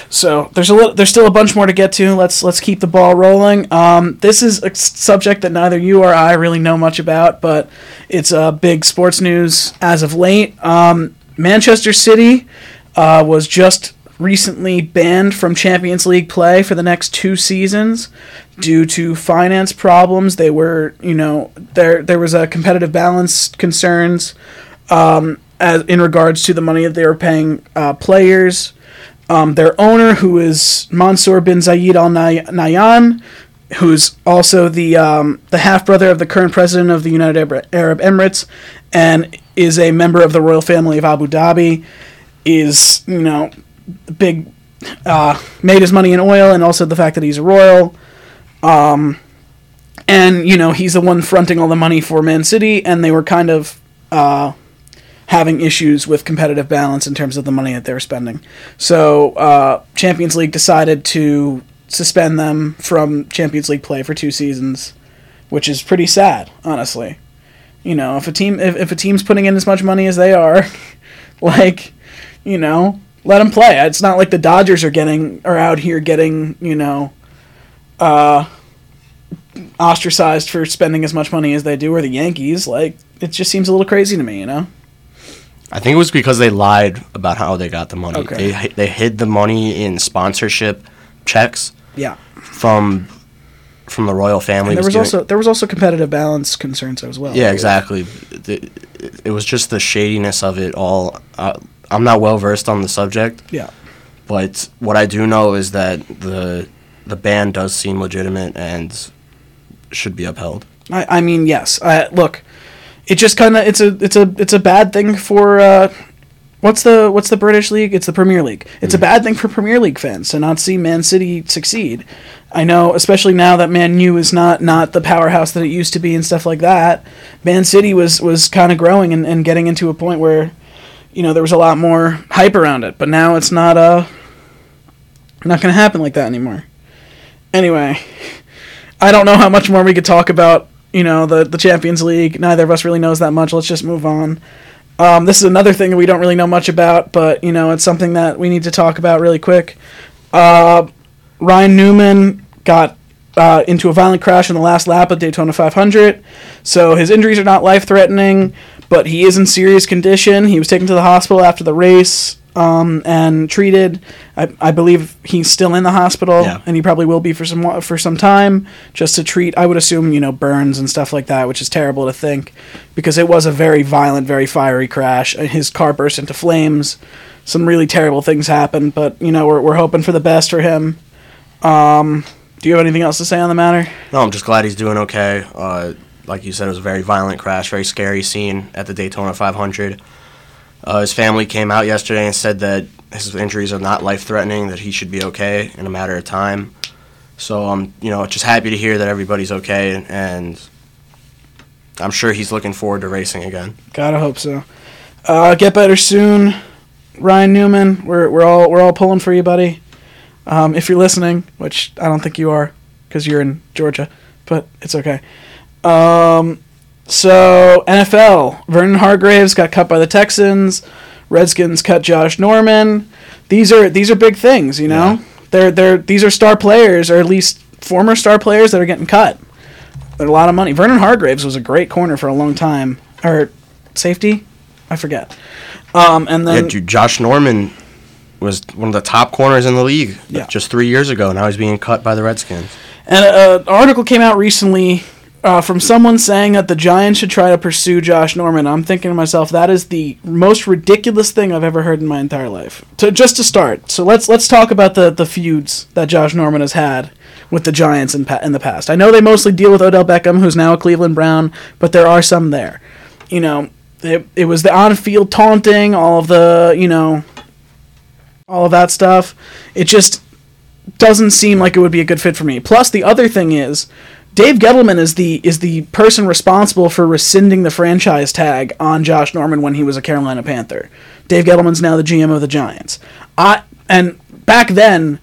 so there's a little, there's still a bunch more to get to. Let's let's keep the ball rolling. Um, this is a subject that neither you or I really know much about, but it's uh, big sports news as of late. Um, Manchester City uh, was just recently banned from Champions League play for the next two seasons due to finance problems. They were, you know, there there was a competitive balance concerns um, as in regards to the money that they were paying uh, players. Um, their owner, who is Mansour bin Zayed Al Nay- Nahyan, who's also the um, the half brother of the current president of the United Arab- Emirates, and is a member of the royal family of Abu Dhabi, is you know big uh, made his money in oil, and also the fact that he's royal. Um, and you know he's the one fronting all the money for Man City, and they were kind of uh, having issues with competitive balance in terms of the money that they were spending. So uh, Champions League decided to suspend them from Champions League play for two seasons, which is pretty sad, honestly. You know, if a team if, if a team's putting in as much money as they are, like, you know, let them play. It's not like the Dodgers are getting are out here getting you know, uh, ostracized for spending as much money as they do, or the Yankees. Like, it just seems a little crazy to me, you know. I think it was because they lied about how they got the money. Okay. They they hid the money in sponsorship checks Yeah. from from the royal family. And there was doing- also there was also competitive balance concerns as well. yeah, exactly. It, it was just the shadiness of it all. Uh, I'm not well versed on the subject, Yeah. but what I do know is that the the ban does seem legitimate and should be upheld. I, I mean, yes. I, look, it just kind of it's a it's a it's a bad thing for uh, what's the what's the British league? It's the Premier League. It's a bad thing for Premier League fans to not see Man City succeed. I know, especially now that Man U is not not the powerhouse that it used to be and stuff like that. Man City was was kind of growing and, and getting into a point where, you know, there was a lot more hype around it. But now it's not uh not going to happen like that anymore. Anyway, I don't know how much more we could talk about, you know, the the Champions League. Neither of us really knows that much. Let's just move on. Um, this is another thing that we don't really know much about, but you know, it's something that we need to talk about really quick. Uh, Ryan Newman got uh, into a violent crash in the last lap of Daytona 500, so his injuries are not life threatening, but he is in serious condition. He was taken to the hospital after the race um, and treated. I, I believe he's still in the hospital, Yeah. and he probably will be for some for some time, just to treat. I would assume you know burns and stuff like that, which is terrible to think, because it was a very violent, very fiery crash. Uh, His car burst into flames. Some really terrible things happened, but you know we're we're hoping for the best for him. Um, do you have anything else to say on the matter? No, I'm just glad he's doing okay. Uh, like you said, it was a very violent crash, very scary scene at the Daytona 500. Uh, his family came out yesterday and said that his injuries are not life threatening, that he should be okay in a matter of time. So I'm, you know, just happy to hear that everybody's okay, and I'm sure he's looking forward to racing again. Gotta hope so. Uh, get better soon, Ryan Newman. We're we're all we're all pulling for you, buddy. Um, if you're listening, which I don't think you are, because you're in Georgia, but it's okay. Um, so NFL, Vernon Hargreaves got cut by the Texans. Redskins cut Josh Norman. These are these are big things, you know. Yeah. They're they're these are star players, or at least former star players that are getting cut. They're a lot of money. Vernon Hargreaves was a great corner for a long time, or safety, I forget. Um, and Yeah, then dude, Josh Norman was one of the top corners in the league Yeah. just three years ago. Now he's being cut by the Redskins. And uh, an article came out recently uh, from someone saying that the Giants should try to pursue Josh Norman. I'm thinking to myself, that is the most ridiculous thing I've ever heard in my entire life. To just to start, so let's let's talk about the the feuds that Josh Norman has had with the Giants in in the past. I know they mostly deal with Odell Beckham, who's now a Cleveland Brown, but there are some there. You know, it, it was the on-field taunting, all of the you know, all of that stuff. It just doesn't seem like it would be a good fit for me. Plus, the other thing is, Dave Gettleman is the is the person responsible for rescinding the franchise tag on Josh Norman when he was a Carolina Panther. Dave Gettleman's now the GM of the Giants. I and back then,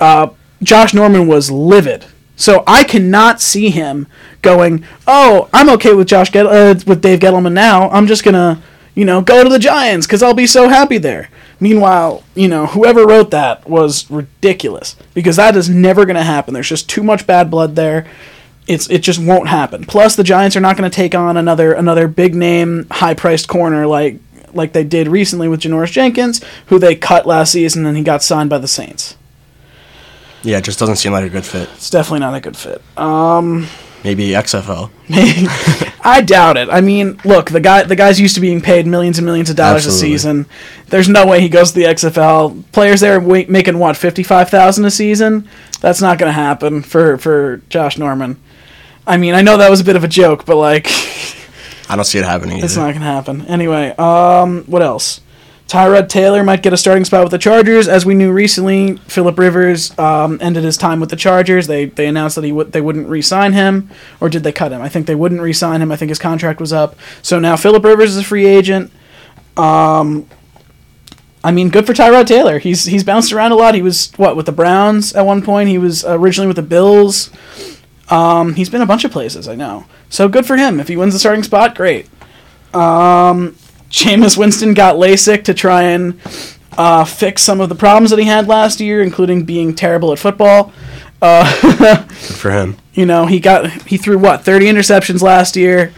uh, Josh Norman was livid. So I cannot see him going, "Oh, I'm okay with Josh Get- uh, with Dave Gettleman now. I'm just gonna, you know, go to the Giants because I'll be so happy there." Meanwhile, you know, whoever wrote that was ridiculous because that is never going to happen. There's just too much bad blood there. It's it just won't happen. Plus, the Giants are not going to take on another another big name, high priced corner like like they did recently with Janoris Jenkins, who they cut last season and he got signed by the Saints. Yeah, it just doesn't seem like a good fit. It's definitely not a good fit. Um, Maybe XFL. I doubt it. I mean, look, the guy the guy's used to being paid millions and millions of dollars Absolutely. a season. There's no way he goes to the XFL. Players there making what fifty five thousand a season. That's not going to happen for for Josh Norman. I mean, I know that was a bit of a joke, but like, I don't see it happening. it's either. not going to happen. Anyway, um, what else? Tyrod Taylor might get a starting spot with the Chargers. As we knew recently, Philip Rivers um, ended his time with the Chargers. They they announced that he would they wouldn't re-sign him, or did they cut him? I think they wouldn't re-sign him. I think his contract was up. So now Philip Rivers is a free agent. Um, I mean, good for Tyrod Taylor. He's he's bounced around a lot. He was what with the Browns at one point. He was originally with the Bills. Um, he's been a bunch of places. I know. So good for him. If he wins the starting spot, great. Um, Jameis Winston got LASIK to try and uh, fix some of the problems that he had last year, including being terrible at football. Good for him. You know, he got he threw what thirty interceptions last year.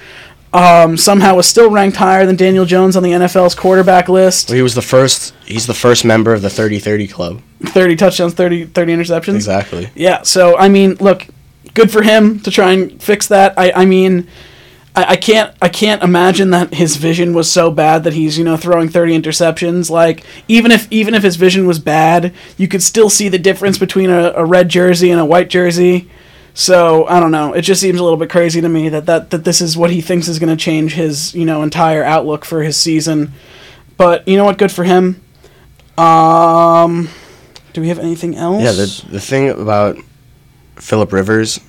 Um, somehow was still ranked higher than Daniel Jones on the NFL's quarterback list. Well, he was the first. He's the first member of the 30-30 club. 30 touchdowns, 30, 30 interceptions. Exactly. Yeah, so I mean, look, good for him to try and fix that. I, I mean, I, I can't I can't imagine that his vision was so bad that he's you know throwing thirty interceptions. Like even if even if his vision was bad, you could still see the difference between a, a red jersey and a white jersey. So I don't know. It just seems a little bit crazy to me that that, that this is what he thinks is going to change his you know entire outlook for his season. But you know what? Good for him. Um, do we have anything else? Yeah, the the thing about Philip Rivers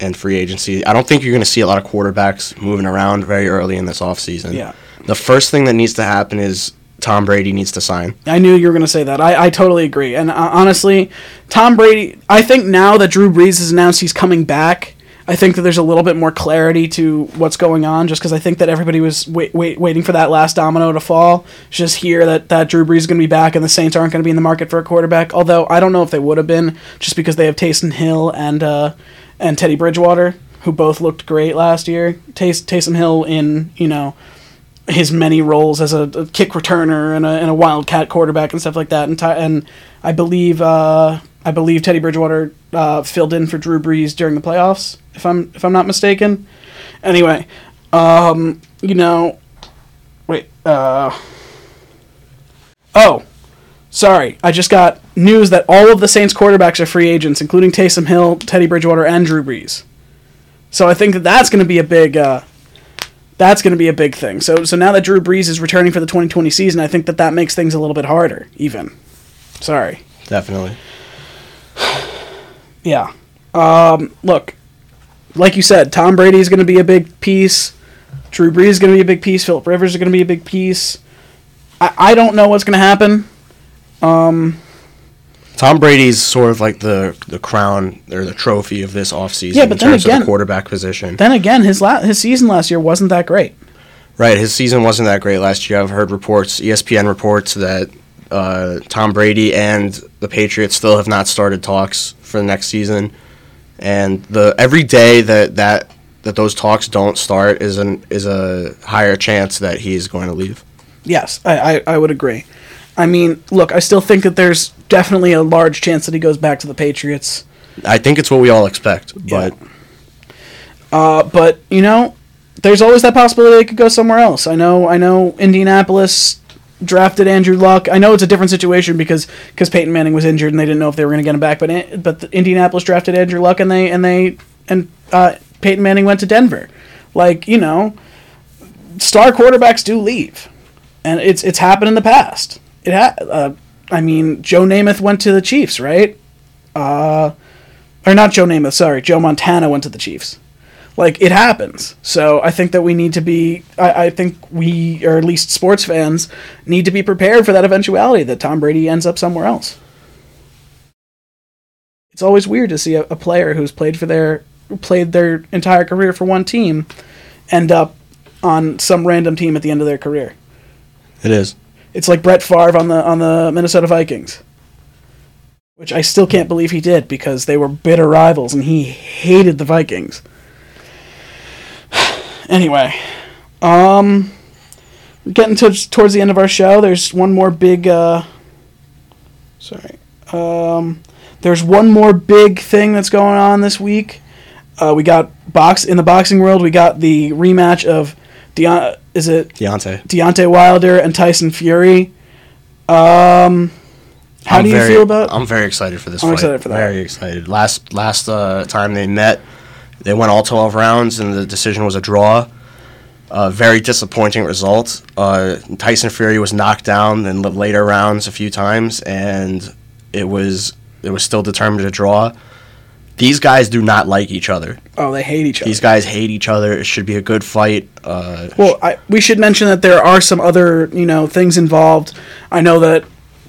and free agency, I don't think you're going to see a lot of quarterbacks moving around very early in this offseason. Yeah. The first thing that needs to happen is Tom Brady needs to sign. I knew you were going to say that. I, I totally agree. And uh, honestly, Tom Brady, I think now that Drew Brees has announced he's coming back, I think that there's a little bit more clarity to what's going on just because I think that everybody was wait, wait, waiting for that last domino to fall. Just hear that, that Drew Brees is going to be back and the Saints aren't going to be in the market for a quarterback. Although I don't know if they would have been just because they have Taysom Hill and, uh, and Teddy Bridgewater, who both looked great last year. Tays- Taysom Hill in, you know, his many roles as a, a kick returner and a, and a wildcat quarterback and stuff like that. And Ty, and I believe uh, I believe Teddy Bridgewater uh, filled in for Drew Brees during the playoffs, if I'm if I'm not mistaken. Anyway, um, you know, wait. Uh, oh, sorry. I just got news that all of the Saints quarterbacks are free agents, including Taysom Hill, Teddy Bridgewater, and Drew Brees. So I think that that's going to be a big. Uh, that's going to be a big thing. So so now that Drew Brees is returning for the 2020 season, I think that that makes things a little bit harder. Even. Sorry. Definitely. Yeah. Um, look, like you said, Tom Brady is going to be a big piece. Drew Brees is going to be a big piece. Philip Rivers is going to be a big piece. I, I don't know what's going to happen. Um, Tom Brady's sort of like the the crown or the trophy of this offseason Yeah, in but then terms of again- the quarterback position. Then again, his la- his season last year wasn't that great. Right, his season wasn't that great last year. I've heard reports, ESPN reports that uh, Tom Brady and the Patriots still have not started talks for the next season, and the every day that that that those talks don't start is an is a higher chance that he's going to leave. Yes, I, I, I would agree. I mean, look, I still think that there's definitely a large chance that he goes back to the Patriots. I think it's what we all expect, but Uh, but you know, there's always that possibility they could go somewhere else. I know, I know, Indianapolis drafted Andrew Luck. I know it's a different situation because because Peyton Manning was injured and they didn't know if they were going to get him back. But but Indianapolis drafted Andrew Luck and they and they and uh, Peyton Manning went to Denver. Like you know, star quarterbacks do leave, and it's it's happened in the past. It ha- uh, I mean, Joe Namath went to the Chiefs, right? Uh, or not Joe Namath. Sorry, Joe Montana went to the Chiefs like it happens so i think that we need to be I, I think we or at least sports fans need to be prepared for that eventuality that tom brady ends up somewhere else it's always weird to see a, a player who's played for their played their entire career for one team end up on some random team at the end of their career it is. it's like Brett Favre on the on the Minnesota Vikings, which I still can't believe he did because they were bitter rivals and he hated the Vikings. Anyway, um, we're getting to, towards the end of our show. There's one more big. Uh, sorry. Um, there's one more big thing that's going on this week. Uh, we got box in the boxing world. We got the rematch of Deon. Is it Deontay. Deontay Wilder and Tyson Fury. Um, how I'm do you very- feel about? I'm very excited for this I'm fight. excited for that. Very excited. Last last uh, time they met, they went all 12 rounds, and the decision was a draw. Uh, very disappointing result. Uh, Tyson Fury was knocked down in the later rounds a few times, and it was it was still determined to draw. These guys do not like each other. oh, they hate each other. These guys hate each other. It should be a good fight. Uh, Well, I, we should mention that there are some other, you know, things involved. I know that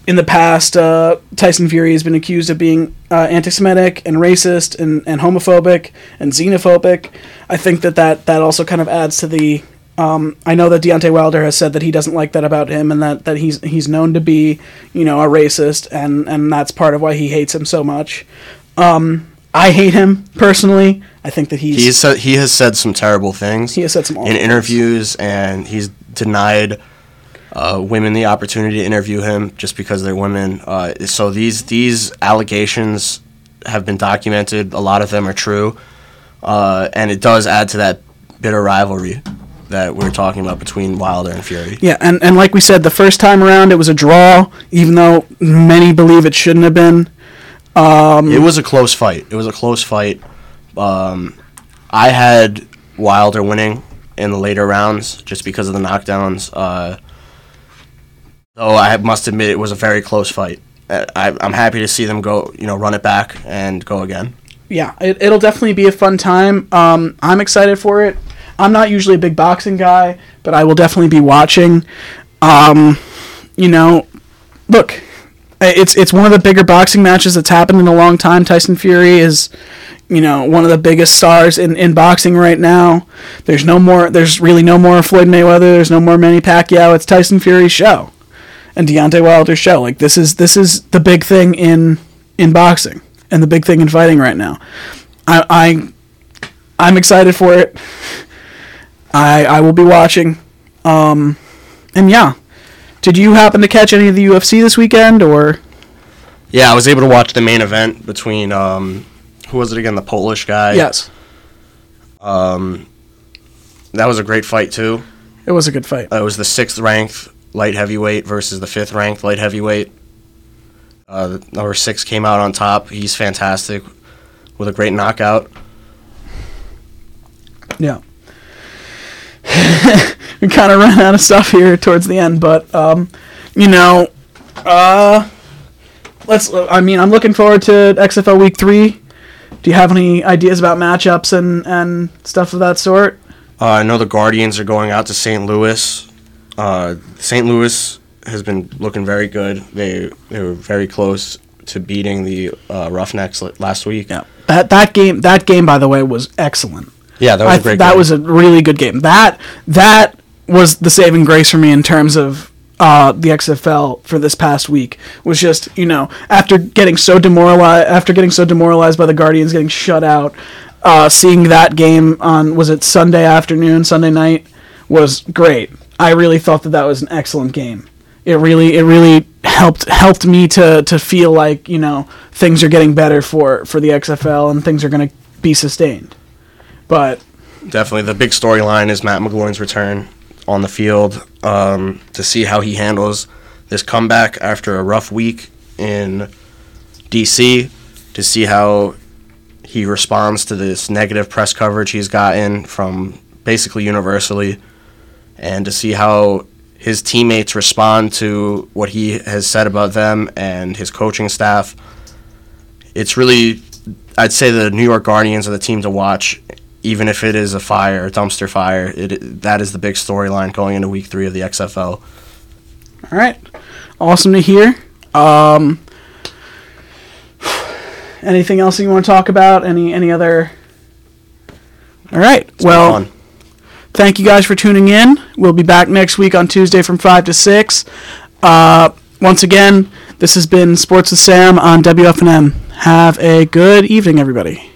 in the past, uh, Tyson Fury has been accused of being uh, anti-Semitic and racist and, and homophobic and xenophobic. I think that, that that also kind of adds to the. Um, I know that Deontay Wilder has said that he doesn't like that about him, and that, that he's he's known to be, you know, a racist, and, and that's part of why he hates him so much. Um, I hate him personally. I think that he's He has said, he has said some terrible things. He has said some awful in things. interviews, and he's denied uh, women the opportunity to interview him just because they're women. Uh, so these these allegations have been documented. A lot of them are true, uh, and it does add to that bitter rivalry that we're talking about between Wilder and Fury. Yeah, and, and like we said, the first time around it was a draw, even though many believe it shouldn't have been. It was a close fight. It was a close fight. Um, I had Wilder winning in the later rounds just because of the knockdowns. Uh, though I must admit it was a very close fight. Uh, I, I'm happy to see them go, you know, run it back and go again. Yeah, it, it'll definitely be a fun time. Um, I'm excited for it. I'm not usually a big boxing guy, but I will definitely be watching. Um, you know, look, it's it's one of the bigger boxing matches that's happened in a long time. Tyson Fury is, you know, one of the biggest stars in, in boxing right now. There's no more. There's really no more Floyd Mayweather. There's no more Manny Pacquiao. It's Tyson Fury's show, and Deontay Wilder's show. Like this is this is the big thing in in boxing and the big thing in fighting right now. I, I I'm excited for it. I I will be watching. Um, and yeah. Did you happen to catch any of the UFC this weekend or Yeah, I was able to watch the main event between um, who was it again? The Polish guy. Yes. Um, That was a great fight too. It was a good fight. Uh, it was the sixth ranked light heavyweight versus the fifth ranked light heavyweight. Uh, number six came out on top. He's fantastic with a great knockout. Yeah. we kind of ran out of stuff here towards the end, but um, you know, uh, let's. I mean, I'm looking forward to XFL Week Three. Do you have any ideas about matchups and and stuff of that sort? Uh, I know the Guardians are going out to St. Louis. Uh, St. Louis has been looking very good. They they were very close to beating the uh, Roughnecks last week. Yeah. That that game that game by the way was excellent. Yeah, that was I a great that game. was a really good game. That that was the saving grace for me in terms of uh, the XFL for this past week. Was just you know after getting so demoralized after getting so demoralized by the Guardians getting shut out, uh, seeing that game on was it Sunday afternoon Sunday night was great. I really thought that that was an excellent game. It really it really helped helped me to to feel like you know things are getting better for for the XFL and things are going to be sustained. But Definitely, the big storyline is Matt McGloin's return on the field um, to see how he handles this comeback after a rough week in DC, to see how he responds to this negative press coverage he's gotten from basically universally, and to see how his teammates respond to what he has said about them and his coaching staff. It's really, I'd say, the New York Guardians are the team to watch even if it is a fire, a dumpster fire, it that is the big storyline going into week three of the XFL. All right, awesome to hear. Um, anything else you want to talk about? Any any other? All right. It's well, thank you guys for tuning in. We'll be back next week on Tuesday from five to six. Uh, once again, this has been Sports with Sam on WFNM. Have a good evening, everybody.